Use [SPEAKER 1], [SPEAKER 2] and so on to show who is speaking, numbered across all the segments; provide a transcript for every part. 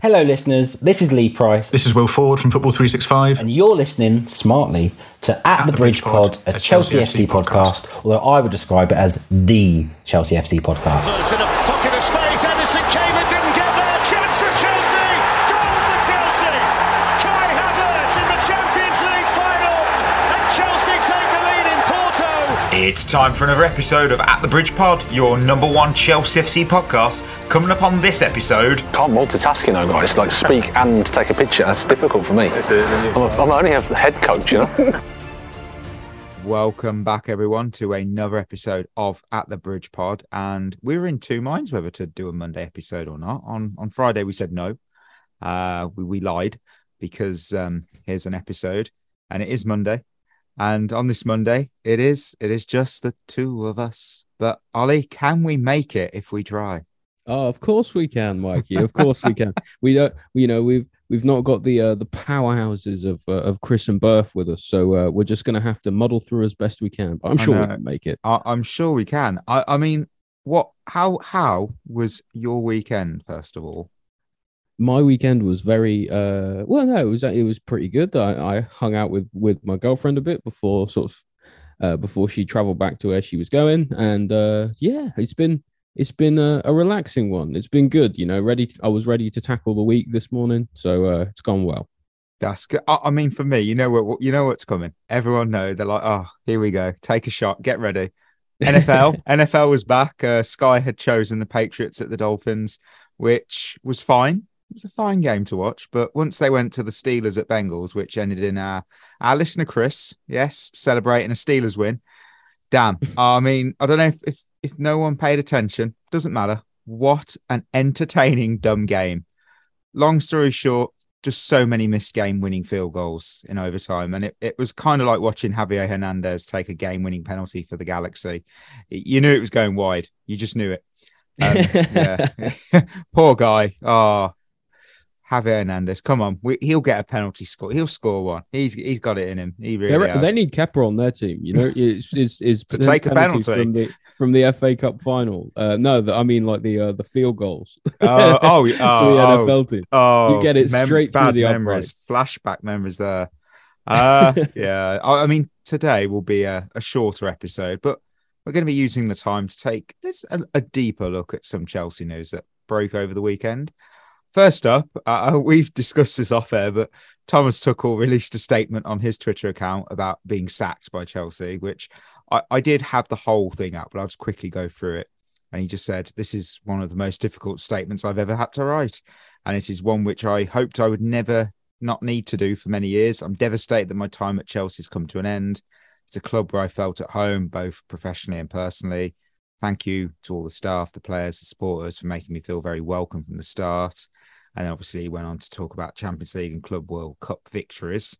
[SPEAKER 1] Hello, listeners. This is Lee Price.
[SPEAKER 2] This is Will Ford from Football 365.
[SPEAKER 1] And you're listening smartly to At, At the, the, Bridge, Pod, Pod, a Chelsea, Chelsea FC, FC podcast, podcast, although I would describe it as the Chelsea FC podcast.
[SPEAKER 3] It's
[SPEAKER 4] time for another episode of At the Bridge Pod, your number one Chelsea FC podcast. Coming up on this episode.
[SPEAKER 5] Can't multitask, you know, guys. Like speak and take a picture. That's difficult for me. I'm, a, I'm only a head coach, you know.
[SPEAKER 6] Welcome back, everyone, to another episode of At the Bridge Pod. And we were in two minds whether to do a Monday episode or not. On on Friday, we said no. Uh, we, we lied because um, here's an episode, and it is Monday. And on this Monday, it is it is just the two of us. But Ollie, can we make it if we try?
[SPEAKER 7] Oh, of course we can, Mikey. Of course we can. We don't. You know, we've we've not got the uh, the powerhouses of uh, of Chris and Berth with us, so uh, we're just going to have to muddle through as best we can. But I'm sure we can make it.
[SPEAKER 6] I, am sure we can. I, I mean, what? How? How was your weekend? First of all,
[SPEAKER 7] my weekend was very uh well. No, it was it was pretty good. I, I hung out with with my girlfriend a bit before sort of uh, before she traveled back to where she was going, and uh, yeah, it's been it's been a, a, relaxing one. It's been good, you know. Ready, to, I was ready to tackle the week this morning, so uh, it's gone well.
[SPEAKER 6] That's good. I, mean, for me, you know what? You know what's coming. Everyone know they're like, oh, here we go. Take a shot. Get ready. NFL, NFL was back. Uh, Sky had chosen the Patriots at the Dolphins, which was fine. It was a fine game to watch. But once they went to the Steelers at Bengals, which ended in our our listener Chris, yes, celebrating a Steelers win. Damn. I mean, I don't know if, if if no one paid attention, doesn't matter. What an entertaining dumb game. Long story short, just so many missed game winning field goals in overtime. And it, it was kind of like watching Javier Hernandez take a game winning penalty for the Galaxy. You knew it was going wide. You just knew it. Um, yeah. Poor guy. Oh, Javier Hernandez, come on, we, he'll get a penalty score. He'll score one. He's he's got it in him. He really
[SPEAKER 7] they, they need Kepa on their team. You know, it's it's, it's
[SPEAKER 6] to take a penalty
[SPEAKER 7] from the from the FA Cup final. Uh, no, the, I mean like the uh, the field goals.
[SPEAKER 6] Uh, oh, oh, the NFL
[SPEAKER 7] oh, team. Oh, you get it mem- straight bad through the
[SPEAKER 6] memories, flashback memories there. Uh, yeah, I, I, mean today will be a, a shorter episode, but we're going to be using the time to take this a, a deeper look at some Chelsea news that broke over the weekend. First up, uh, uh, we've discussed this off air, but Thomas Tuchel released a statement on his Twitter account about being sacked by Chelsea, which I, I did have the whole thing up, but I'll just quickly go through it. And he just said, This is one of the most difficult statements I've ever had to write. And it is one which I hoped I would never not need to do for many years. I'm devastated that my time at Chelsea's come to an end. It's a club where I felt at home, both professionally and personally. Thank you to all the staff, the players, the supporters for making me feel very welcome from the start. And obviously, he went on to talk about Champions League and Club World Cup victories.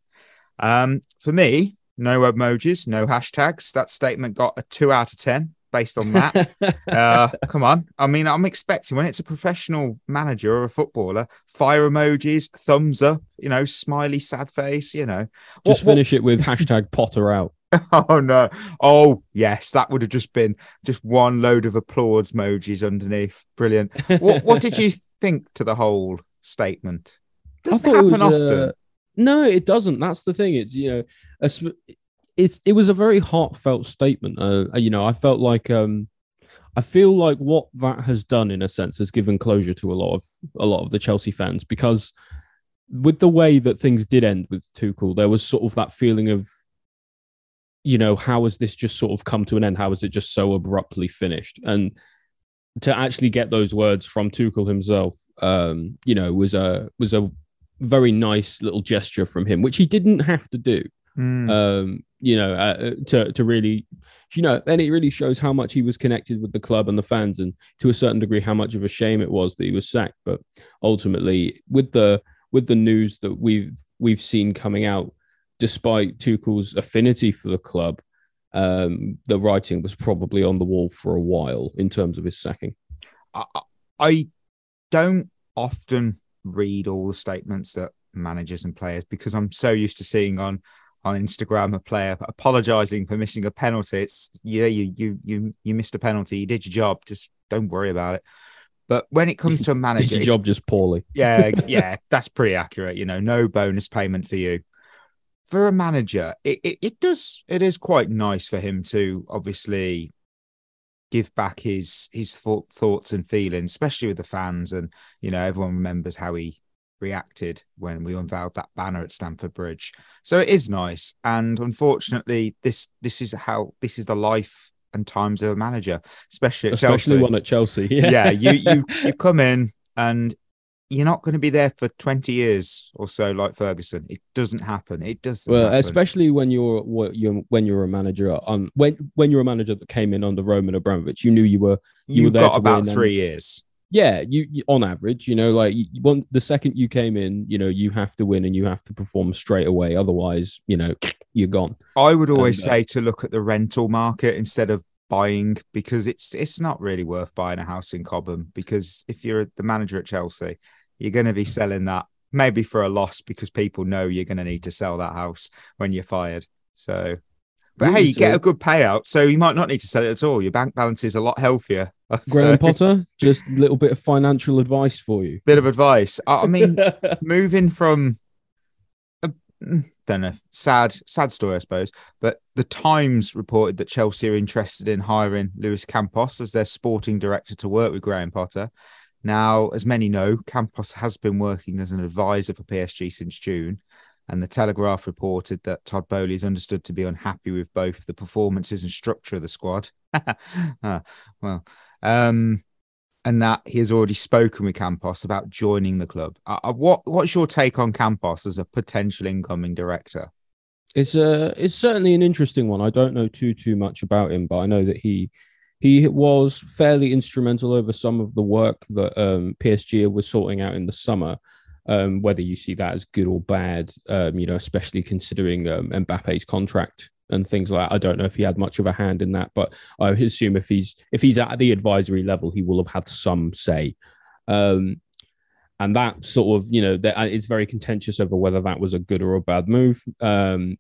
[SPEAKER 6] Um, for me, no emojis, no hashtags. That statement got a two out of 10 based on that. uh, come on. I mean, I'm expecting when it's a professional manager or a footballer, fire emojis, thumbs up, you know, smiley, sad face, you know.
[SPEAKER 7] Just what, finish what... it with hashtag Potter out.
[SPEAKER 6] oh no. Oh yes, that would have just been just one load of applause emojis underneath. Brilliant. what what did you think to the whole statement? Does happen was, often? Uh,
[SPEAKER 7] no, it doesn't. That's the thing. It's you know, a, it's it was a very heartfelt statement. Uh, you know, I felt like um, I feel like what that has done in a sense has given closure to a lot of a lot of the Chelsea fans because with the way that things did end with Tuchel, there was sort of that feeling of you know, how has this just sort of come to an end? How is it just so abruptly finished? And to actually get those words from Tuchel himself, um, you know, was a was a very nice little gesture from him, which he didn't have to do. Mm. Um, you know, uh, to to really, you know, and it really shows how much he was connected with the club and the fans, and to a certain degree, how much of a shame it was that he was sacked. But ultimately, with the with the news that we've we've seen coming out, despite Tuchel's affinity for the club, um, the writing was probably on the wall for a while in terms of his sacking.
[SPEAKER 6] I, I don't often read all the statements that managers and players because I'm so used to seeing on on Instagram a player apologizing for missing a penalty. It's yeah, you you you you missed a penalty. You did your job. Just don't worry about it. But when it comes to a manager,
[SPEAKER 7] Did your job just poorly.
[SPEAKER 6] yeah, yeah, that's pretty accurate. You know, no bonus payment for you. For a manager, it, it, it does it is quite nice for him to obviously give back his his thought, thoughts and feelings, especially with the fans, and you know everyone remembers how he reacted when we unveiled that banner at Stamford Bridge. So it is nice, and unfortunately, this this is how this is the life and times of a manager, especially at
[SPEAKER 7] Especially
[SPEAKER 6] Chelsea
[SPEAKER 7] one at Chelsea.
[SPEAKER 6] yeah, you you you come in and you're not going to be there for 20 years or so like Ferguson. It doesn't happen. It doesn't
[SPEAKER 7] Well,
[SPEAKER 6] happen.
[SPEAKER 7] especially when you're what you're when you're a manager on when when you're a manager that came in under Roman Abramovich, you knew you were you
[SPEAKER 6] You've
[SPEAKER 7] there
[SPEAKER 6] got about
[SPEAKER 7] win and-
[SPEAKER 6] 3 years.
[SPEAKER 7] yeah you, you on average you know like you, you want the second you came in you know you have to win and you have to perform straight away otherwise you know you're gone
[SPEAKER 6] I would always
[SPEAKER 7] And, uh,
[SPEAKER 6] say to look at the rental market instead of buying because it's it's not really worth buying a house in Cobham because if you're the manager at Chelsea, you're going to be selling that maybe for a loss because people know you're going to need to sell that house when you're fired. So but hey, you get a good payout, so you might not need to sell it at all. Your bank balance is a lot healthier.
[SPEAKER 7] Graham
[SPEAKER 6] So-
[SPEAKER 7] Potter just a little bit of financial advice for you
[SPEAKER 6] bit of advice. I I mean, moving from a, don't know, sad, sad story, I suppose. But the Times reported that Chelsea are interested in hiring Luis Campos as their sporting director to work with Graham Potter. Now, as many know, Campos has been working as an advisor for PSG since June. And the Telegraph reported that Todd Boehly is understood to be unhappy with both the performances and structure of the squad. Ah, well, um, and that he has already spoken with Campos about joining the club. Uh, uh, what What's your take on Campos as a potential incoming director?
[SPEAKER 7] it's a it's certainly an interesting one i don't know too too much about him but i know that he he was fairly instrumental over some of the work that um, psg was sorting out in the summer um, whether you see that as good or bad um, you know especially considering um, mbappe's contract and things like that. i don't know if he had much of a hand in that but i assume if he's if he's at the advisory level he will have had some say um, and that sort of you know that it's very contentious over whether that was a good or a bad move um,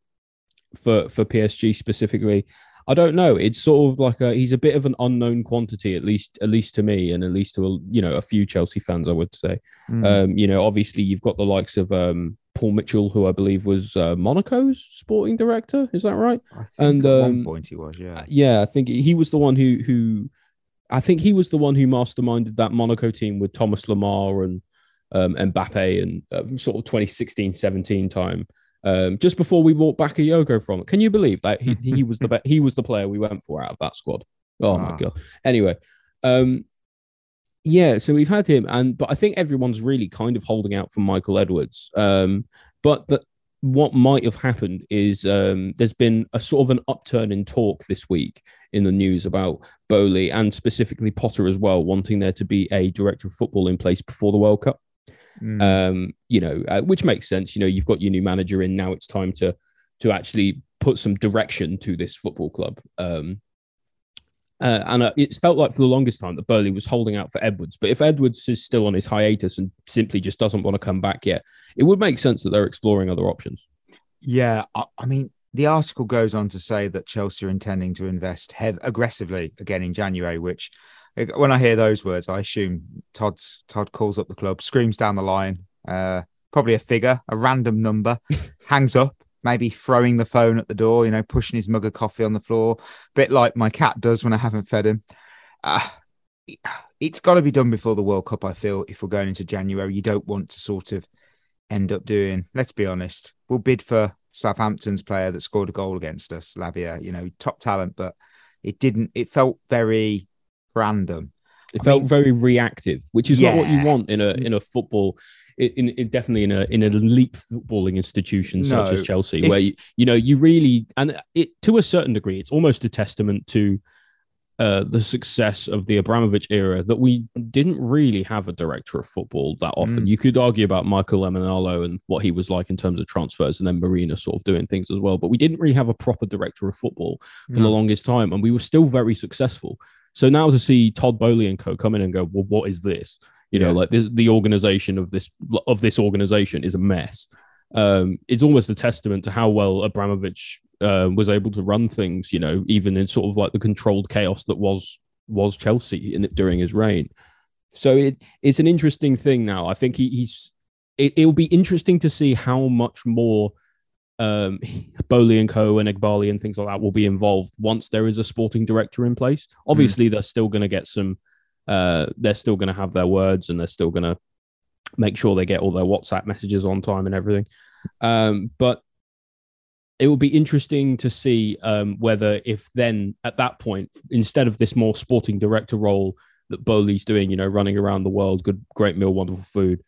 [SPEAKER 7] for for PSG specifically. I don't know. It's sort of like a he's a bit of an unknown quantity, at least at least to me, and at least to a, you know a few Chelsea fans, I would say.
[SPEAKER 6] Hmm.
[SPEAKER 7] Um, you know, obviously you've got the likes of um, Paul Mitchell, who I believe was uh, Monaco's sporting director. Is that right?
[SPEAKER 6] I think
[SPEAKER 7] and,
[SPEAKER 6] at
[SPEAKER 7] um,
[SPEAKER 6] one point he was, yeah.
[SPEAKER 7] Yeah, I think he was the one who who I think he was the one who masterminded that Monaco team with Thomas Lemar and um, Mbappe and uh, sort of 2016 17 time. Um, just before we walked Bakayoko from it, can you believe that he, he was the be- he was the player we went for out of that squad? Oh my god! Anyway, um, yeah, so we've had him, and but I think everyone's really kind of holding out for Michael Edwards. Um, but the, what might have happened is um, there's been a sort of an upturn in talk this week in the news about Boehly and specifically Potter as well, wanting there to be a director of football in place before the World Cup.
[SPEAKER 6] Mm.
[SPEAKER 7] Um, you know, uh, which makes sense. You know, you've got your new manager in now. It's time to to actually put some direction to this football club. Um, uh, and uh, it's felt like for the longest time that Boehly was holding out for Edwards. But if Edwards is still on his hiatus and simply just doesn't want to come back yet, it would make sense that they're exploring other options.
[SPEAKER 6] Yeah, I, I mean, the article goes on to say that Chelsea are intending to invest hev- aggressively again in January. Which, when I hear those words, I assume Todd's Todd calls up the club, screams down the line, uh, probably a figure, a random number, hangs up, maybe throwing the phone at the door, you know, pushing his mug of coffee on the floor, bit like my cat does when I haven't fed him. Uh, it's got to be done before the World Cup. I feel if we're going into January, you don't want to sort of end up doing. Let's be honest, we'll bid for Southampton's player that scored a goal against us, Lavia. You know, top talent, but it didn't. It felt very random.
[SPEAKER 7] It
[SPEAKER 6] I
[SPEAKER 7] felt
[SPEAKER 6] mean-
[SPEAKER 7] very reactive, which is not what you want in a in a football, in, in definitely in a in an elite footballing institution such
[SPEAKER 6] No.
[SPEAKER 7] as Chelsea,
[SPEAKER 6] If-
[SPEAKER 7] where you, you know you really and it to a certain degree, it's almost a testament to uh, the success of the Abramovich era that we didn't really have a director of football that often.
[SPEAKER 6] Mm.
[SPEAKER 7] You could argue about Michael Emenalo and what he was like in terms of transfers, and then Marina sort of doing things as well. But we didn't really have a proper director of football for the longest time, and we were still very successful. So now to see Todd Boehly and co come in and go, well, what is this? You know, like this, the organization of this of this organization is a mess. Um, it's almost a testament to how well Abramovich uh, was able to run things. You know, even in sort of like the controlled chaos that was was Chelsea in during his reign. So it it's an interesting thing now. I think he, he's it, it'll be interesting to see how much more um Boehly and Co and Eghbali and things like that will be involved once there is a sporting director in place. Obviously, they're still going to get some. Uh, they're still going to have their words and they're still going to make sure they get all their WhatsApp messages on time and everything. Um, but it will be interesting to see um, whether, if then at that point, instead of this more sporting director role that Boehly's doing, you know, running around the world, good, great meal, wonderful food,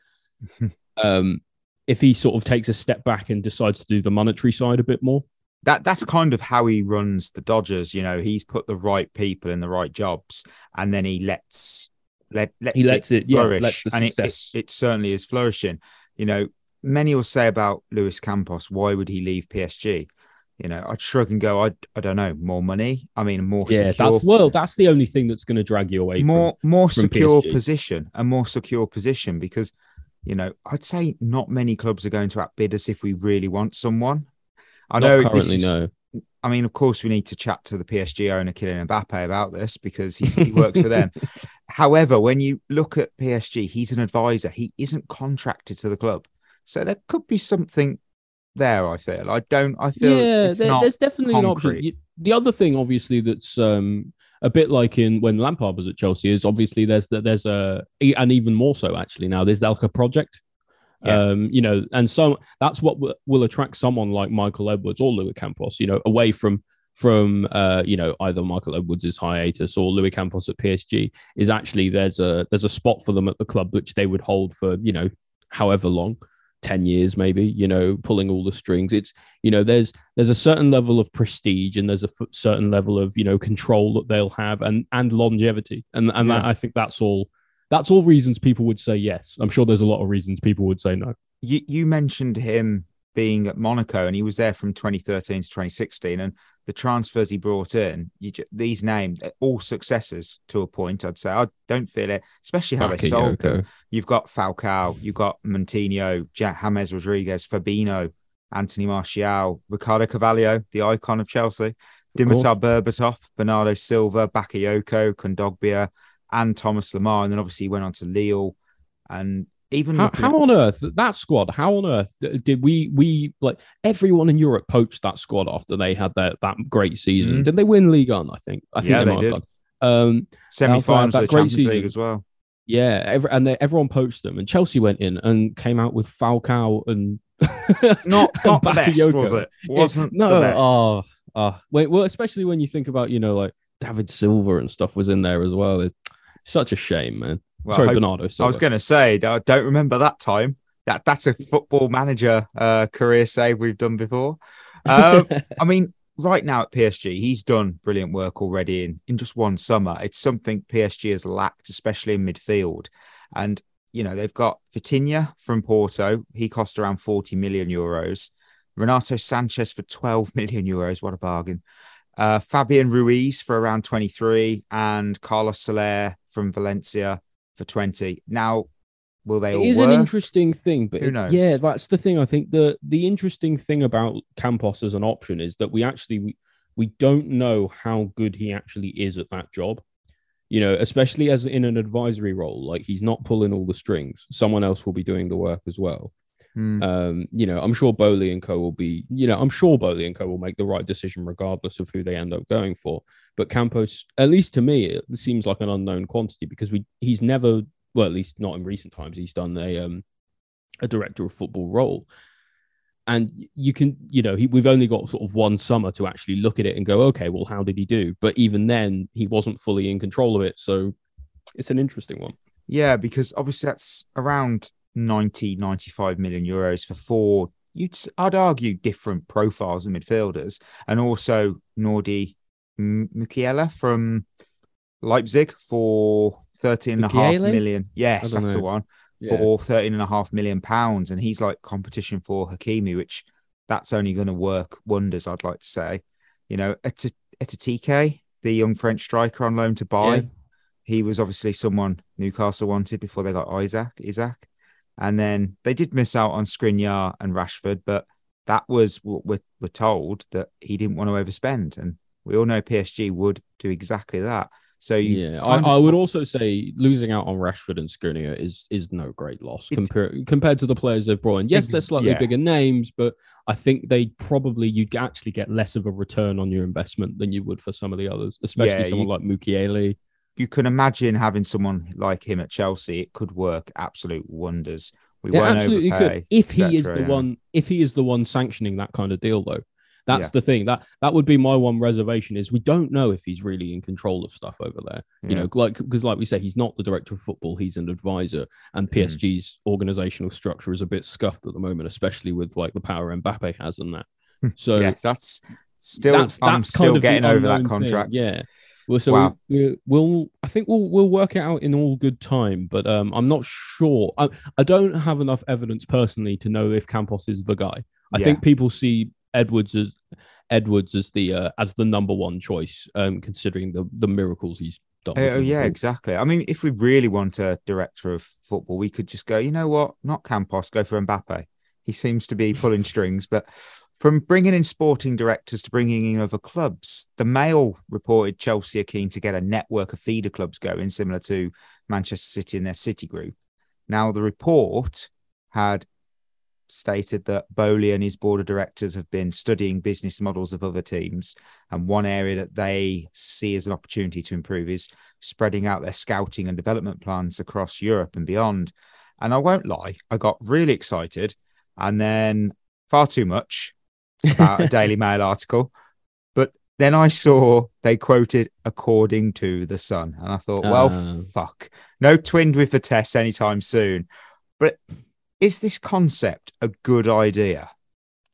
[SPEAKER 7] um, if he sort of takes a step back and decides to do the monetary side a bit more.
[SPEAKER 6] that that's kind of how he runs the Dodgers. You know, he's put the right people in the right jobs, and then he lets let lets
[SPEAKER 7] He lets it- yeah,
[SPEAKER 6] flourish,
[SPEAKER 7] lets
[SPEAKER 6] and it, it, it certainly is flourishing. You know, many will say about Luis Campos, why would he leave PSG? You know, I'd shrug and go, I I don't know, more money. I mean, more
[SPEAKER 7] Yeah,
[SPEAKER 6] secure,
[SPEAKER 7] that's well, that's the only thing that's going to drag you away.
[SPEAKER 6] more
[SPEAKER 7] from,
[SPEAKER 6] more
[SPEAKER 7] from
[SPEAKER 6] secure
[SPEAKER 7] PSG.
[SPEAKER 6] position, a more secure position because. You know, I'd say not many clubs are going to outbid us if we really want someone. I
[SPEAKER 7] not
[SPEAKER 6] know
[SPEAKER 7] currently,
[SPEAKER 6] is-
[SPEAKER 7] no.
[SPEAKER 6] I mean, of course, we need to chat to the PSG owner, Kylian Mbappe, about this because he's, he works for them. However, when you look at PSG, he's an advisor. He isn't contracted to the club, so there could be something there. I feel. I don't. I feel.
[SPEAKER 7] yeah,
[SPEAKER 6] it's
[SPEAKER 7] there- there's definitely an option. The other thing, obviously, that's um, a bit like in when Lampard was at Chelsea is obviously there's the, there's a and even more so actually now there's the Elka project.
[SPEAKER 6] Yeah.
[SPEAKER 7] Um, you know, and so that's what will, will attract someone like Michael Edwards or Luis Campos, you know, away from from uh, you know, either Michael Edwards' hiatus or Luis Campos at PSG is actually there's a there's a spot for them at the club which they would hold for, you know, however long. 10 years maybe you know pulling all the strings. It's you know there's there's a certain level of prestige and there's a f- certain level of you know control that they'll have and and longevity. And and that, i think that's all that's all reasons people would say yes. I'm sure there's a lot of reasons people would say no.
[SPEAKER 6] You you mentioned him being at Monaco, and he was there from 2013 to 2016, and the transfers he brought in, you ju- these names, all successes to a point. I'd say I don't feel it, especially how they sold them. You've got Falcao, you've got Moutinho, Jack James Rodriguez, Fabinho, Anthony Martial, Ricardo Carvalho, the icon of Chelsea, Dimitar Berbatov, Bernardo Silva, Bakayoko, Kondogbia, and Thomas Lemar. And then obviously he went on to Lille. And even
[SPEAKER 7] how, how on earth that squad how on earth did we we like everyone in europe poached that squad after they had that that great season
[SPEAKER 6] Mhm.
[SPEAKER 7] did they win league on i think i think
[SPEAKER 6] Yeah,
[SPEAKER 7] they,
[SPEAKER 6] they
[SPEAKER 7] might
[SPEAKER 6] did.
[SPEAKER 7] have done. um
[SPEAKER 6] semi-finals
[SPEAKER 7] that
[SPEAKER 6] of the
[SPEAKER 7] great
[SPEAKER 6] Champions
[SPEAKER 7] season.
[SPEAKER 6] League as well.
[SPEAKER 7] Yeah, every, and they, everyone poached them, and Chelsea went in and came out with Falcao and
[SPEAKER 6] Not
[SPEAKER 7] and
[SPEAKER 6] not the best, was it? Wasn't
[SPEAKER 7] no,
[SPEAKER 6] the best.
[SPEAKER 7] oh, oh, wait, well, especially when you think about you know like David Silva and stuff was in there as well. It's such a shame, man.
[SPEAKER 6] Well,
[SPEAKER 7] Sorry,
[SPEAKER 6] hope-
[SPEAKER 7] Bernardo. Silva.
[SPEAKER 6] I was going to say, I don't remember that time. That that's a football manager uh, career save we've done before. Um, I mean, right now at PSG, he's done brilliant work already in in just one summer. It's something PSG has lacked, especially in midfield. And you know they've got Vitinha from Porto. He cost around forty million euros. Renato Sanches for twelve million euros. What a bargain. Uh, Fabian Ruiz for around 23 and Carlos Soler from Valencia for 20. Now, will they
[SPEAKER 7] It
[SPEAKER 6] all
[SPEAKER 7] is
[SPEAKER 6] work?
[SPEAKER 7] an interesting thing, but
[SPEAKER 6] Who
[SPEAKER 7] it-
[SPEAKER 6] knows?
[SPEAKER 7] yeah, that's the thing. I think the the interesting thing about Campos as an option is that we actually we, we don't know how good he actually is at that job. You know, especially as in an advisory role, like he's not pulling all the strings. Someone else will be doing the work as well.
[SPEAKER 6] Hmm.
[SPEAKER 7] Um, you know, I'm sure Boehly and Co will be, you know, I'm sure Boehly and Co will make the right decision regardless of who they end up going for. But Campos, at least to me, it seems like an unknown quantity because we he's never, well, at least not in recent times, he's done a um a director of football role. And you can, you know, he, we've only got sort of one summer to actually look at it and go, okay, well, how did he do? But even then, he wasn't fully in control of it. So it's an interesting one.
[SPEAKER 6] Yeah, because obviously that's around 90, 95 million euros for four, you'd, I'd argue, different profiles of midfielders. And also Nordi Mukiele from Leipzig for 13 and a half million. Yes, that's the
[SPEAKER 7] know.
[SPEAKER 6] one.
[SPEAKER 7] Yeah.
[SPEAKER 6] For 13 and a half million pounds. And he's like competition for Hakimi, which that's only going to work wonders, I'd like to say. You know, Eti- Ekitike, the young French striker on loan to buy
[SPEAKER 7] Yeah.
[SPEAKER 6] he was obviously someone Newcastle wanted before they got Isak, Isak. And then they did miss out on Skriniar and Rashford, but that was what we're, we're told that he didn't want to overspend. And we all know PSG would do exactly that. So you
[SPEAKER 7] Yeah, I,
[SPEAKER 6] kind
[SPEAKER 7] I would also say losing out on Rashford and Skriniar is is no great loss compared compared to the players they've brought in. Yes, they're slightly
[SPEAKER 6] yeah.
[SPEAKER 7] bigger names, but I think they probably you'd actually get less of a return on your investment than you would for some of the others, especially
[SPEAKER 6] Yeah,
[SPEAKER 7] someone
[SPEAKER 6] you-
[SPEAKER 7] like Mukiele.
[SPEAKER 6] You can imagine having someone like him at Chelsea. It could work absolute wonders. We
[SPEAKER 7] Yeah,
[SPEAKER 6] won't
[SPEAKER 7] absolutely
[SPEAKER 6] overpay,
[SPEAKER 7] could. If he is the
[SPEAKER 6] yeah.
[SPEAKER 7] one, if he is the one sanctioning that kind of deal, though, that's
[SPEAKER 6] Yeah.
[SPEAKER 7] the thing. That that would be my one reservation is we don't know if he's really in control of stuff over there. You know, like because like we say, he's not the director of football; he's an advisor, and
[SPEAKER 6] Mm.
[SPEAKER 7] PSG's organizational structure is a bit scuffed at the moment, especially with like the power Mbappe has and that. So
[SPEAKER 6] yeah, that's still.
[SPEAKER 7] that's
[SPEAKER 6] I'm
[SPEAKER 7] that's
[SPEAKER 6] still
[SPEAKER 7] kind of the
[SPEAKER 6] getting over that
[SPEAKER 7] unknown thing.
[SPEAKER 6] contract.
[SPEAKER 7] Yeah. Well, so
[SPEAKER 6] Wow.
[SPEAKER 7] we, we'll, I think we'll we'll work it out in all good time, but um, I'm not sure. I, I don't have enough evidence personally to know if Campos is the guy. I
[SPEAKER 6] Yeah.
[SPEAKER 7] think people see Edwards as Edwards as the uh, as the number one choice, um, considering the the miracles he's done.
[SPEAKER 6] Oh, yeah, exactly. I mean, if we really want a director of football, we could just go, you know what? Not Campos, go for Mbappe. He seems to be pulling strings. But from bringing in sporting directors to bringing in other clubs, the Mail reported Chelsea are keen to get a network of feeder clubs going, similar to Manchester City and their City Group. Now, the report had stated that Boehly and his board of directors have been studying business models of other teams. And one area that they see as an opportunity to improve is spreading out their scouting and development plans across Europe and beyond. And I won't lie, I got really excited and then far too much about a Daily Mail article. But then I saw they quoted according to the Sun. And I thought, well,
[SPEAKER 7] Ah.
[SPEAKER 6] fuck. No twinned with Vitesse anytime soon. But is this concept a good idea?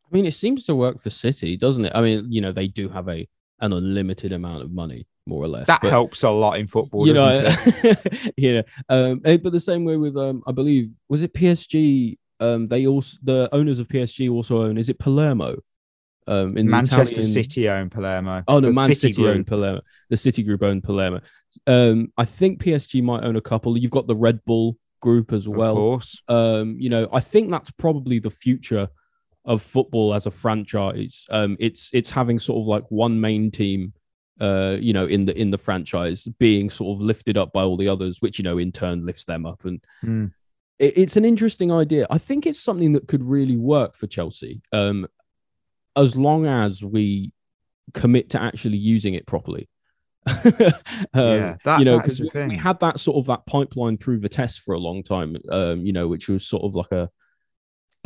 [SPEAKER 7] I mean, it seems to work for City, doesn't it? I mean, you know, they do have a an unlimited amount of money, more or less.
[SPEAKER 6] That
[SPEAKER 7] but-
[SPEAKER 6] helps a lot in football,
[SPEAKER 7] you know,
[SPEAKER 6] doesn't it?
[SPEAKER 7] yeah. Um, eh, but the same way with um, I believe was it PSG. Um, they also the owners of PSG also own. Is it Palermo? Um, in
[SPEAKER 6] Manchester
[SPEAKER 7] Italian-
[SPEAKER 6] City own Palermo.
[SPEAKER 7] Oh no,
[SPEAKER 6] The
[SPEAKER 7] Man City,
[SPEAKER 6] Group.
[SPEAKER 7] owned Palermo. The City Group owned Palermo. Um, I think PSG might own a couple. You've got the Red Bull Group as well.
[SPEAKER 6] Of course.
[SPEAKER 7] Um, you know, I think that's probably the future of football as a franchise. Um, it's it's having sort of like one main team, uh, you know, in the in the franchise being sort of lifted up by all the others, which you know in turn lifts them up, and
[SPEAKER 6] Hmm.
[SPEAKER 7] it, it's an interesting idea. I think it's something that could really work for Chelsea, um, as long as we commit to actually using it properly. um,
[SPEAKER 6] Yeah, that-
[SPEAKER 7] you know,
[SPEAKER 6] that's
[SPEAKER 7] because
[SPEAKER 6] the
[SPEAKER 7] we, we had that sort of that pipeline through Vitesse for a long time. Um, you know, which was sort of like a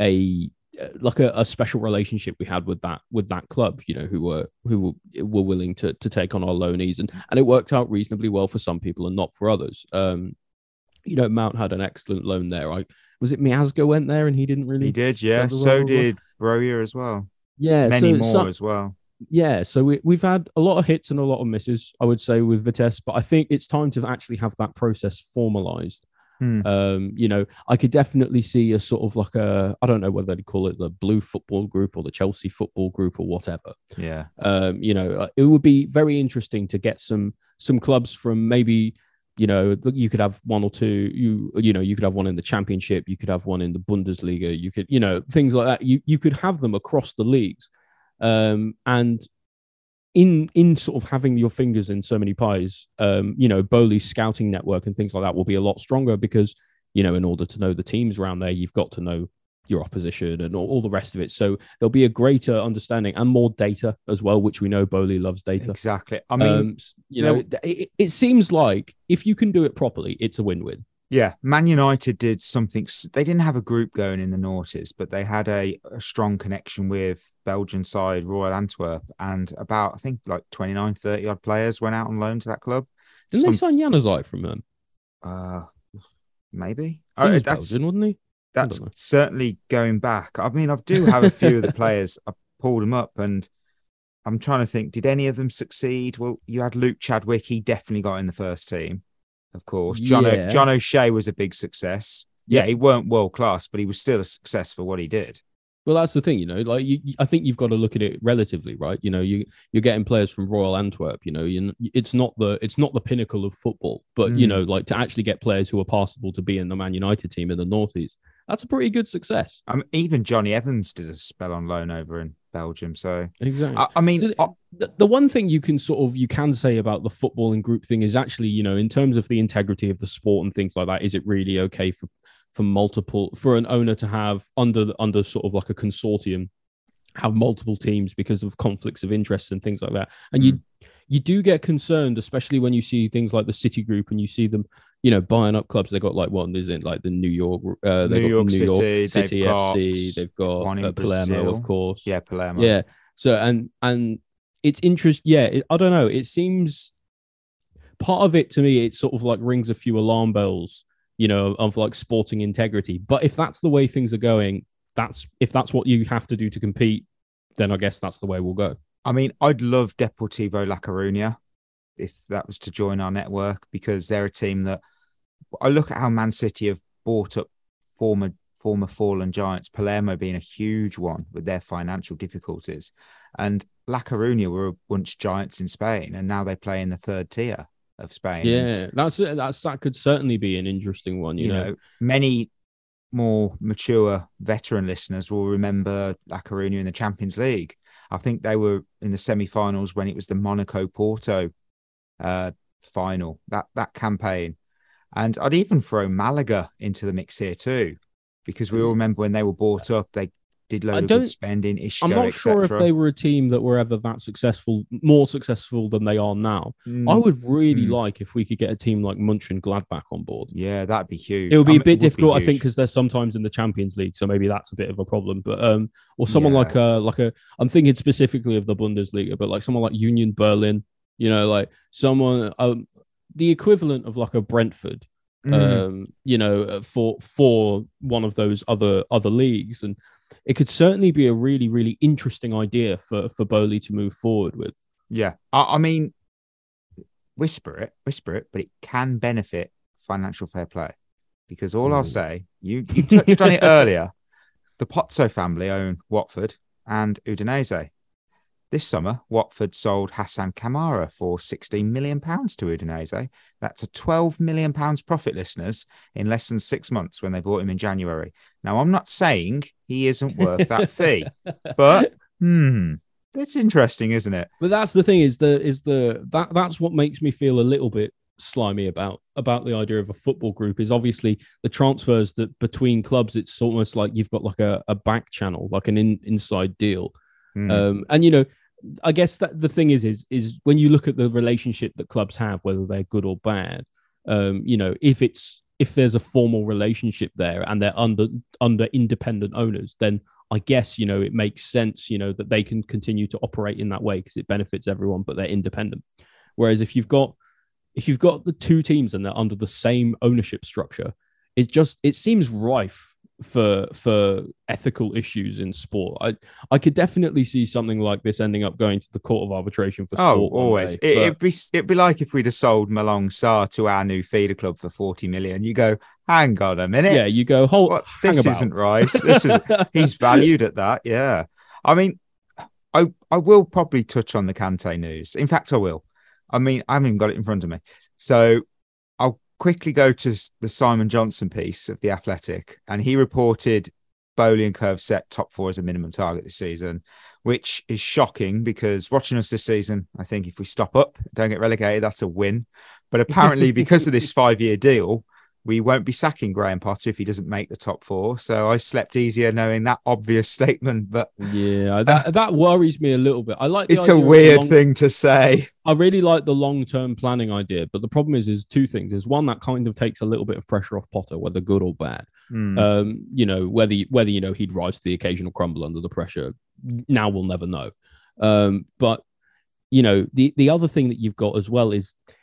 [SPEAKER 7] a like a, a special relationship we had with that with that club. You know, who were who were, were willing to to take on our loanees, and and it worked out reasonably well for some people and not for others. Um, you know, Mount had an excellent loan there. I was it Miazga went there and he didn't really.
[SPEAKER 6] He did, yeah. So did Broja as well.
[SPEAKER 7] Yeah,
[SPEAKER 6] Many
[SPEAKER 7] so
[SPEAKER 6] more
[SPEAKER 7] some-
[SPEAKER 6] as well.
[SPEAKER 7] yeah, so we, we've had a lot of hits and a lot of misses, I would say, with Vitesse, but I think it's time to actually have that process formalized.
[SPEAKER 6] Hmm.
[SPEAKER 7] Um, you know, I could definitely see a sort of like a, I don't know whether they'd call it the Blue Football Group or the Chelsea Football Group or whatever.
[SPEAKER 6] Yeah.
[SPEAKER 7] Um, you know, uh, it would be very interesting to get some some clubs from maybe, you know, you could have one or two. You you know, you could have one in the Championship, you could have one in the Bundesliga, you could, you know, things like that. You you could have them across the leagues, um, and in in sort of having your fingers in so many pies, um, you know, Boehly's scouting network and things like that will be a lot stronger because you know, in order to know the teams around there, you've got to know your opposition and all, all the rest of it. So there'll be a greater understanding and more data as well, which we know Boehly loves data.
[SPEAKER 6] Exactly. I mean,
[SPEAKER 7] um, you know, it, it seems like if you can do it properly, it's a win-win.
[SPEAKER 6] yeah, Man United did something. They didn't have a group going in the noughties, but they had a, a strong connection with Belgian side Royal Antwerp. And about, I think, like 29, 30 odd players went out on loan to that club.
[SPEAKER 7] Didn't they
[SPEAKER 6] Some-
[SPEAKER 7] sign Januzaj from them?
[SPEAKER 6] Uh, maybe.
[SPEAKER 7] He
[SPEAKER 6] Oh,
[SPEAKER 7] was
[SPEAKER 6] that's
[SPEAKER 7] Belgian, wasn't he?
[SPEAKER 6] That's certainly going back. I mean, I do have a few of the players. I pulled them up, and I'm trying to think. Did any of them succeed? Well, you had Luke Chadwick. He definitely got in the first team, of course. John o-
[SPEAKER 7] Yeah.
[SPEAKER 6] John O'Shea was a big success. Yeah,
[SPEAKER 7] Yeah.
[SPEAKER 6] he weren't world class, but he was still a success for what he did.
[SPEAKER 7] Well, that's the thing, you know. Like, you, you- I think you've got to look at it relatively, right? You know, you you're getting players from Royal Antwerp. You know, you, it's not the it's not the pinnacle of football, but you
[SPEAKER 6] Mm.
[SPEAKER 7] know, like to actually get players who are passable to be in the Man United team in the noughties, that's a pretty good success.
[SPEAKER 6] Mean, even Johnny Evans did a spell on loan over in Belgium. So
[SPEAKER 7] Exactly.
[SPEAKER 6] I, I mean,
[SPEAKER 7] So
[SPEAKER 6] I-
[SPEAKER 7] the, the one thing you can sort of you can say about the footballing group thing is actually you know in terms of the integrity of the sport and things like that is it really okay for for multiple for an owner to have under under sort of like a consortium have multiple teams because of conflicts of interest and things like that and you mm. you do get concerned especially when you see things like the city group and you see them you know buying up clubs they got like what is it like the new york uh they've
[SPEAKER 6] New
[SPEAKER 7] got
[SPEAKER 6] York
[SPEAKER 7] new
[SPEAKER 6] City,
[SPEAKER 7] york
[SPEAKER 6] they've
[SPEAKER 7] city
[SPEAKER 6] got
[SPEAKER 7] fc they've got uh, palermo
[SPEAKER 6] Brazil.
[SPEAKER 7] of course
[SPEAKER 6] yeah, Palermo.
[SPEAKER 7] yeah. So and and it's interest. Yeah, it, I don't know. It seems part of it to me. It sort of like rings a few alarm bells, you know, of like sporting integrity. But if that's the way things are going, that's if that's what you have to do to compete, then I guess that's the way we'll go.
[SPEAKER 6] I mean, I'd love Deportivo La Coruña if that was to join our network because they're a team that I look at how Man City have bought up former former fallen giants, Palermo being a huge one with their financial difficulties, and La Coruña were a once giants in Spain, and now they play in the third tier of Spain.
[SPEAKER 7] Yeah, that's that's that could certainly be an interesting one. You,
[SPEAKER 6] you
[SPEAKER 7] know,
[SPEAKER 6] know, many more mature veteran listeners will remember La Coruña in the Champions League. I think they were in the semi-finals when it was the Monaco Porto uh, final. That that campaign, and I'd even throw Malaga into the mix here too, because we all remember when they were bought up, they did
[SPEAKER 7] I
[SPEAKER 6] load of good spending.
[SPEAKER 7] I'm not sure if they were a team that were ever that successful, more successful than they are now. I would really
[SPEAKER 6] Mm.
[SPEAKER 7] like if we could get a team like Munch Munchen Gladbach on board.
[SPEAKER 6] Yeah, that'd be huge.
[SPEAKER 7] It would
[SPEAKER 6] I
[SPEAKER 7] be a bit difficult, I think, because they're sometimes in the Champions League, so maybe that's a bit of a problem. But um, or someone like
[SPEAKER 6] Yeah.
[SPEAKER 7] a like a, I'm thinking specifically of the Bundesliga, but like someone like Union Berlin, you know, like someone um, the equivalent of like a Brentford,
[SPEAKER 6] Mm.
[SPEAKER 7] um, you know, uh, for for one of those other other leagues, and it could certainly be a really really interesting idea for for Boehly to move forward with.
[SPEAKER 6] Yeah, I, I mean, whisper it, whisper it, but it can benefit financial fair play because all I'll say, you you touched on it earlier. The Pozzo family own Watford and Udinese. This summer, Watford sold Hassan Kamara for 16 million pounds to Udinese. That's a 12 million pounds profit, listeners, in less than six months when they bought him in January. Now, I'm not saying he isn't worth that fee, but hmm, that's interesting, isn't it?
[SPEAKER 7] But that's the thing is the is the that that's what makes me feel a little bit slimy about about the idea of a football group is obviously the transfers that between clubs it's almost like you've got like a, a back channel like an in, inside deal
[SPEAKER 6] Hmm.
[SPEAKER 7] um and you know i guess that the thing is is is when you look at the relationship that clubs have whether they're good or bad um you know if it's if there's a formal relationship there and they're under under independent owners then i guess you know it makes sense you know that they can continue to operate in that way because it benefits everyone but they're independent. Whereas if you've got if you've got the two teams and they're under the same ownership structure it just it seems rife for for ethical issues in sport i i could definitely see something like this ending up going to the court of arbitration for
[SPEAKER 6] Oh, always.
[SPEAKER 7] day,
[SPEAKER 6] It, it'd be it'd be like if we'd have sold Malang Sarr to our new feeder club for forty million. You go, hang on a minute.
[SPEAKER 7] yeah you go hold
[SPEAKER 6] What? this
[SPEAKER 7] about.
[SPEAKER 6] isn't right. This is he's valued at that. Yeah. I mean, I I will probably touch on the Kante news. In fact, I will. I mean, I haven't even got it in front of me. So quickly go to the Simon Johnson piece of the Athletic, and he reported Boehly and Curve set top four as a minimum target this season, which is shocking because watching us this season, I think if we stop up, don't get relegated, that's a win. But apparently, because of this five year deal, we won't be sacking Graham Potter if he doesn't make the top four. So I slept easier knowing that obvious statement, but
[SPEAKER 7] yeah that, that worries me a little bit i like the
[SPEAKER 6] it's a weird
[SPEAKER 7] long-
[SPEAKER 6] thing to say.
[SPEAKER 7] I really like the long term planning idea, but the problem is, is two things. Is one that kind of takes a little bit of pressure off Potter, whether good or bad.
[SPEAKER 6] Hmm.
[SPEAKER 7] Um, you know, whether whether you know he'd rise to the occasional crumble under the pressure. Now we'll never know. Um, but you know, the the other thing that you've got as well is uh,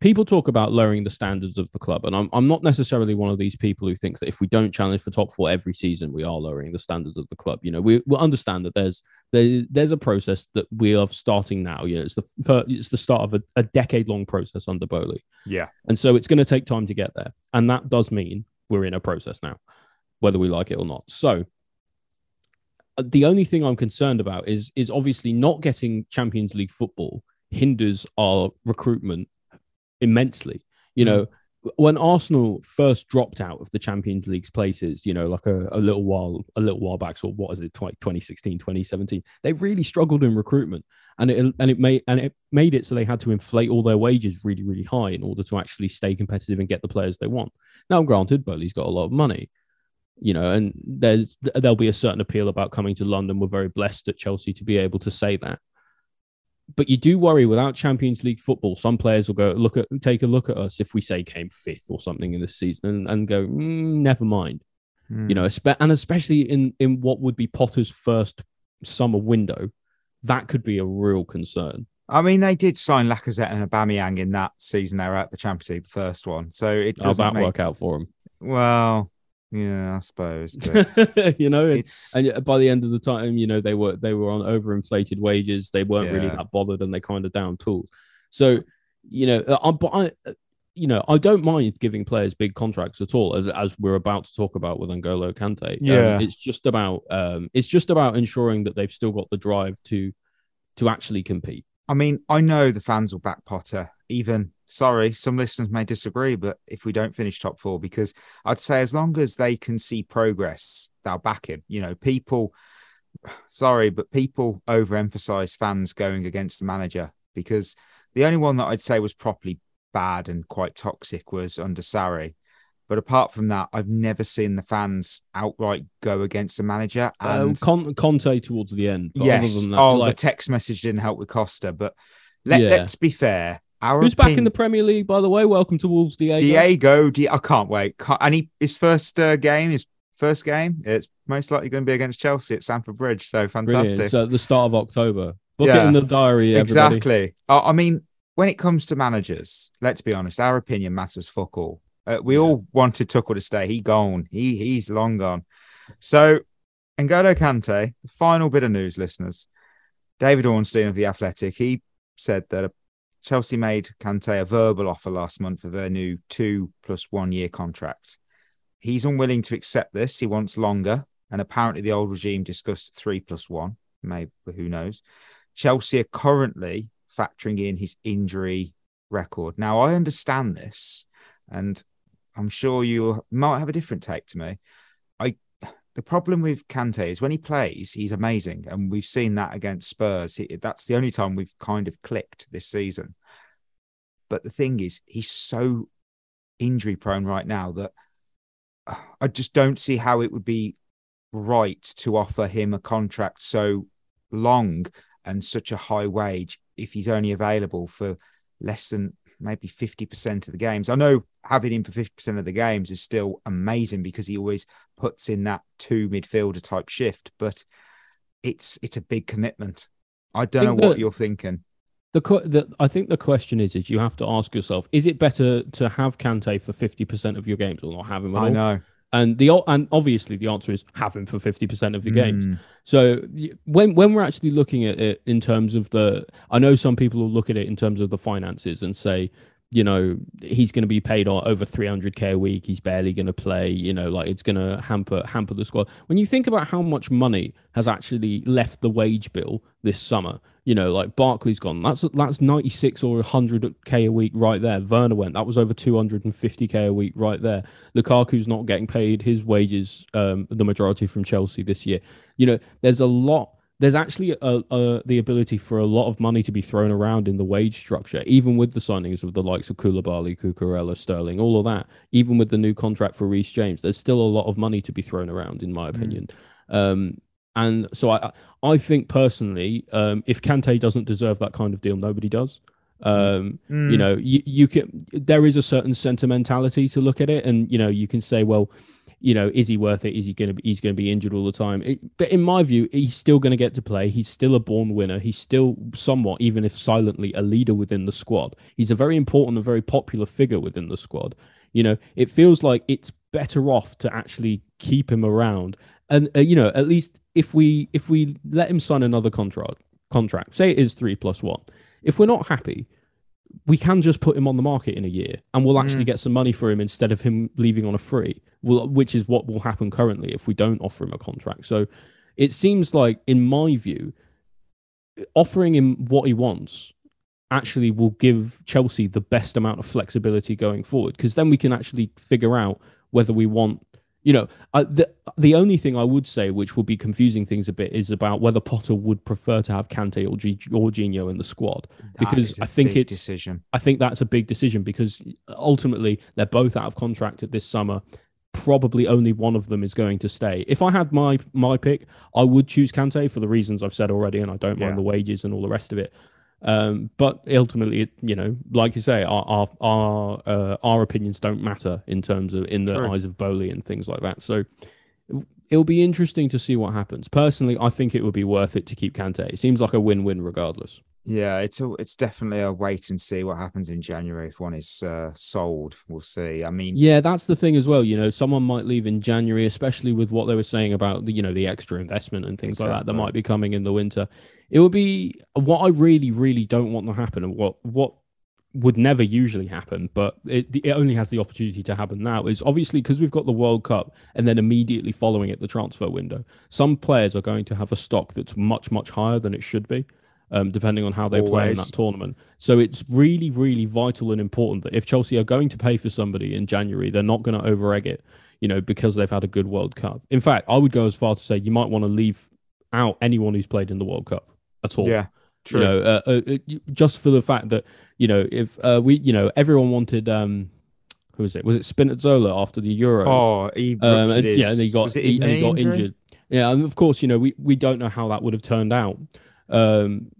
[SPEAKER 7] people talk about lowering the standards of the club, and I'm I'm not necessarily one of these people who thinks that if we don't challenge for top four every season, we are lowering the standards of the club. You know, we we understand that there's there, there's a process that we are starting now. You know, it's the it's the start of a, a decade long process under Boehly.
[SPEAKER 6] yeah.
[SPEAKER 7] And so it's going to take time to get there. And that does mean we're in a process now, whether we like it or not. So uh, the only thing I'm concerned about is is obviously not getting Champions League football hinders our recruitment immensely. You mm. know, when Arsenal first dropped out of the Champions League's places, you know, like a, a little while, a little while back, so what is it, 2016, 2017, they really struggled in recruitment, and it and it made and it made it so they had to inflate all their wages really, really high in order to actually stay competitive and get the players they want. Now, granted, Boehly's got a lot of money, you know, and there's there'll be a certain appeal about coming to London. We're very blessed at Chelsea to be able to say that but you do worry without Champions League football, some players will go look at take a look at us if we say came fifth or something in this season and, and go, mm, never mind. Mm. You know, and especially in in what would be Potter's first summer window, that could be a real concern.
[SPEAKER 6] I mean, they did sign Lacazette and Aubameyang in that season. They were at the Champions League, the first one, so it doesn't
[SPEAKER 7] that
[SPEAKER 6] make...
[SPEAKER 7] work out for them.
[SPEAKER 6] Well, yeah, I suppose.
[SPEAKER 7] you know, it's and by the end of the time, you know, they were they were on overinflated wages. They weren't yeah. really that bothered, and they kind of down tools. So, you know, uh, I, but I, uh, you know, I don't mind giving players big contracts at all, as, as we're about to talk about with N'Golo Kante. Um,
[SPEAKER 6] yeah,
[SPEAKER 7] um, it's just about um, it's just about ensuring that they've still got the drive to to actually compete.
[SPEAKER 6] I mean, I know the fans will back Potter, even sorry, some listeners may disagree, but if we don't finish top four, because I'd say as long as they can see progress, they'll back him. You know, people, sorry, but people overemphasize fans going against the manager because the only one that I'd say was properly bad and quite toxic was under Sarri. But apart from that, I've never seen the fans outright go against the manager. Uh, and
[SPEAKER 7] uh, Con- Conte towards the end.
[SPEAKER 6] yes.
[SPEAKER 7] That,
[SPEAKER 6] oh, like... the text message didn't help with Costa. But let, yeah. let's be fair.
[SPEAKER 7] Our Who's opinion... back in the Premier League, by the way? Welcome to Wolves, Diego.
[SPEAKER 6] Diego, Di- I can't wait. Can't... and he, his first uh, game, his first game, it's most likely going to be against Chelsea at Stamford Bridge. So fantastic. Brilliant.
[SPEAKER 7] So at the start of October. Book yeah, it in the diary. Everybody.
[SPEAKER 6] Exactly. I mean, when it comes to managers, let's be honest, our opinion matters fuck all. Uh, we yeah. all wanted Tuchel to stay. He gone. He he's long gone. So, N'Golo Kante, the final bit of news, listeners. David Ornstein of the Athletic, he said that Chelsea made Kante a verbal offer last month for their new two plus one year contract. He's unwilling to accept this. He wants longer, and apparently the old regime discussed three plus one. Maybe who knows? Chelsea are currently factoring in his injury record. Now I understand this, and I'm sure you might have a different take to me. The problem with Kante is when he plays, he's amazing, and we've seen that against Spurs. He, that's the only time we've kind of clicked this season. But the thing is, he's so injury prone right now that uh, I just don't see how it would be right to offer him a contract so long and such a high wage if he's only available for less than maybe 50% of the games. I know having him for 50% of the games is still amazing because he always puts in that two midfielder type shift, but it's it's a big commitment. I don't I know what you're thinking.
[SPEAKER 7] The, the I think the question is is you have to ask yourself: Is it better to have Kante for fifty percent of your games or not have him at
[SPEAKER 6] I
[SPEAKER 7] all?
[SPEAKER 6] know.
[SPEAKER 7] And the and obviously the answer is have him for fifty percent of your mm. games. So when when we're actually looking at it in terms of the, I know some people will look at it in terms of the finances and say, you know, he's going to be paid over 300k a week. He's barely going to play. You know, like it's going to hamper hamper the squad. When you think about how much money has actually left the wage bill this summer, you know, like Barkley's gone. That's that's 96 or 100k a week right there. Werner went. That was over 250k a week right there. Lukaku's not getting paid his wages, um, the majority from Chelsea this year. You know, there's a lot there's actually a, a, the ability for a lot of money to be thrown around in the wage structure, even with the signings of the likes of Koulibaly, Cucurella, Sterling, all of that. Even with the new contract for Reece James, there's still a lot of money to be thrown around, in my mm. opinion. Mm. Um, and so I, I think personally, um, if Kante doesn't deserve that kind of deal, nobody does. Um, mm. You know, you, you can. There is a certain sentimentality to look at it, and you know, you can say, well you know, is he worth it? Is he going to be, he's going to be injured all the time? It, but in my view, he's still going to get to play. He's still a born winner. He's still somewhat, even if silently, a leader within the squad. He's a very important and very popular figure within the squad. You know, it feels like it's better off to actually keep him around. And, uh, you know, at least if we, if we let him sign another contract, contract, say it is three plus one, if we're not happy, we can just put him on the market in a year and we'll actually mm. get some money for him instead of him leaving on a free, which is what will happen currently if we don't offer him a contract. So it seems like, in my view, offering him what he wants actually will give Chelsea the best amount of flexibility going forward because then we can actually figure out whether we want you know, uh, the the only thing I would say, which will be confusing things a bit, is about whether Potter would prefer to have Kante or G- Jorginho in the squad because I think it's
[SPEAKER 6] decision.
[SPEAKER 7] I think that's a big decision because ultimately they're both out of contract at this summer. Probably only one of them is going to stay. If I had my my pick, I would choose Kante for the reasons I've said already, and I don't mind the wages and all the rest of it. Um, but ultimately, it, you know, like you say, our our our, uh, our opinions don't matter in terms of in the
[SPEAKER 6] True.
[SPEAKER 7] eyes of Boehly and things like that. So it'll be interesting to see what happens. Personally, I think it would be worth it to keep Kante. It seems like a win-win regardless.
[SPEAKER 6] Yeah, it's a, it's definitely a wait and see what happens in January if one is uh, sold. We'll see. I mean,
[SPEAKER 7] Yeah, that's the thing as well. You know, someone might leave in January, especially with what they were saying about the, you know, the extra investment and things like that that might be coming in the winter. It would be what I really, really don't want to happen, and what what would never usually happen, but it it only has the opportunity to happen now. Is obviously because we've got the World Cup, and then immediately following it, the transfer window. Some players are going to have a stock that's much much higher than it should be. Um, depending on how they play in that tournament. So it's really, really vital and important that if Chelsea are going to pay for somebody in January, they're not going to over egg it, you know, because they've had a good World Cup. In fact, I would go as far to say you might want to leave out anyone who's played in the World Cup at all.
[SPEAKER 6] yeah, true.
[SPEAKER 7] You know, uh, uh, uh, just for the fact that you know, if uh, we, you know, everyone wanted, um, who was it? Was it Spinazzola after the Euro?
[SPEAKER 6] oh, he
[SPEAKER 7] Um, and, yeah, and he got he, and he got injured. Yeah, and of course, you know, we we don't know how that would have turned out. Um,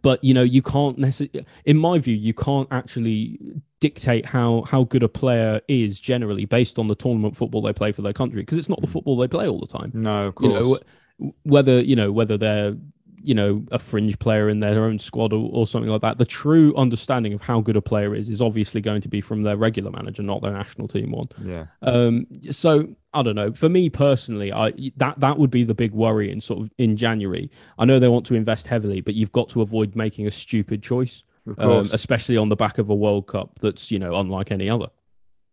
[SPEAKER 7] but you know, you can't necessarily, in my view, you can't actually dictate how how good a player is generally based on the tournament football they play for their country because it's not the mm. football they play all the time
[SPEAKER 6] No, of
[SPEAKER 7] you
[SPEAKER 6] course.
[SPEAKER 7] know whether you know whether they're you know a fringe player in their own squad or, or something like that the true understanding of how good a player is is obviously going to be from their regular manager not their national team one.
[SPEAKER 6] Yeah,
[SPEAKER 7] um so i don't know. For me personally i that that would be the big worry in sort of in january. I know they want to invest heavily but you've got to avoid making a stupid choice
[SPEAKER 6] of
[SPEAKER 7] um, especially on the back of a world cup that's you know unlike any other.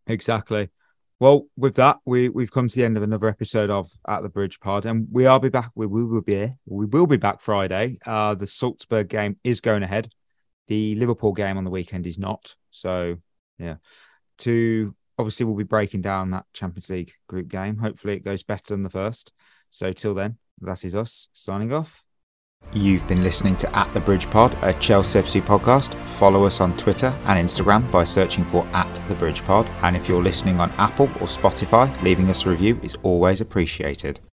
[SPEAKER 6] Exactly. Well, with that, we we've come to the end of another episode of At the Bridge Pod, and we are be back. We, we will be we will be back Friday. Uh, the Salzburg game is going ahead. The Liverpool game on the weekend is not. So, yeah. To obviously, we'll be breaking down that Champions League group game. Hopefully, it goes better than the first. So, till then, that is us signing off. You've been listening to At the Bridge Pod, a Chelsea FC podcast. Follow us on Twitter and Instagram by searching for At the Bridge Pod. And if you're listening on Apple or Spotify, leaving us a review is always appreciated.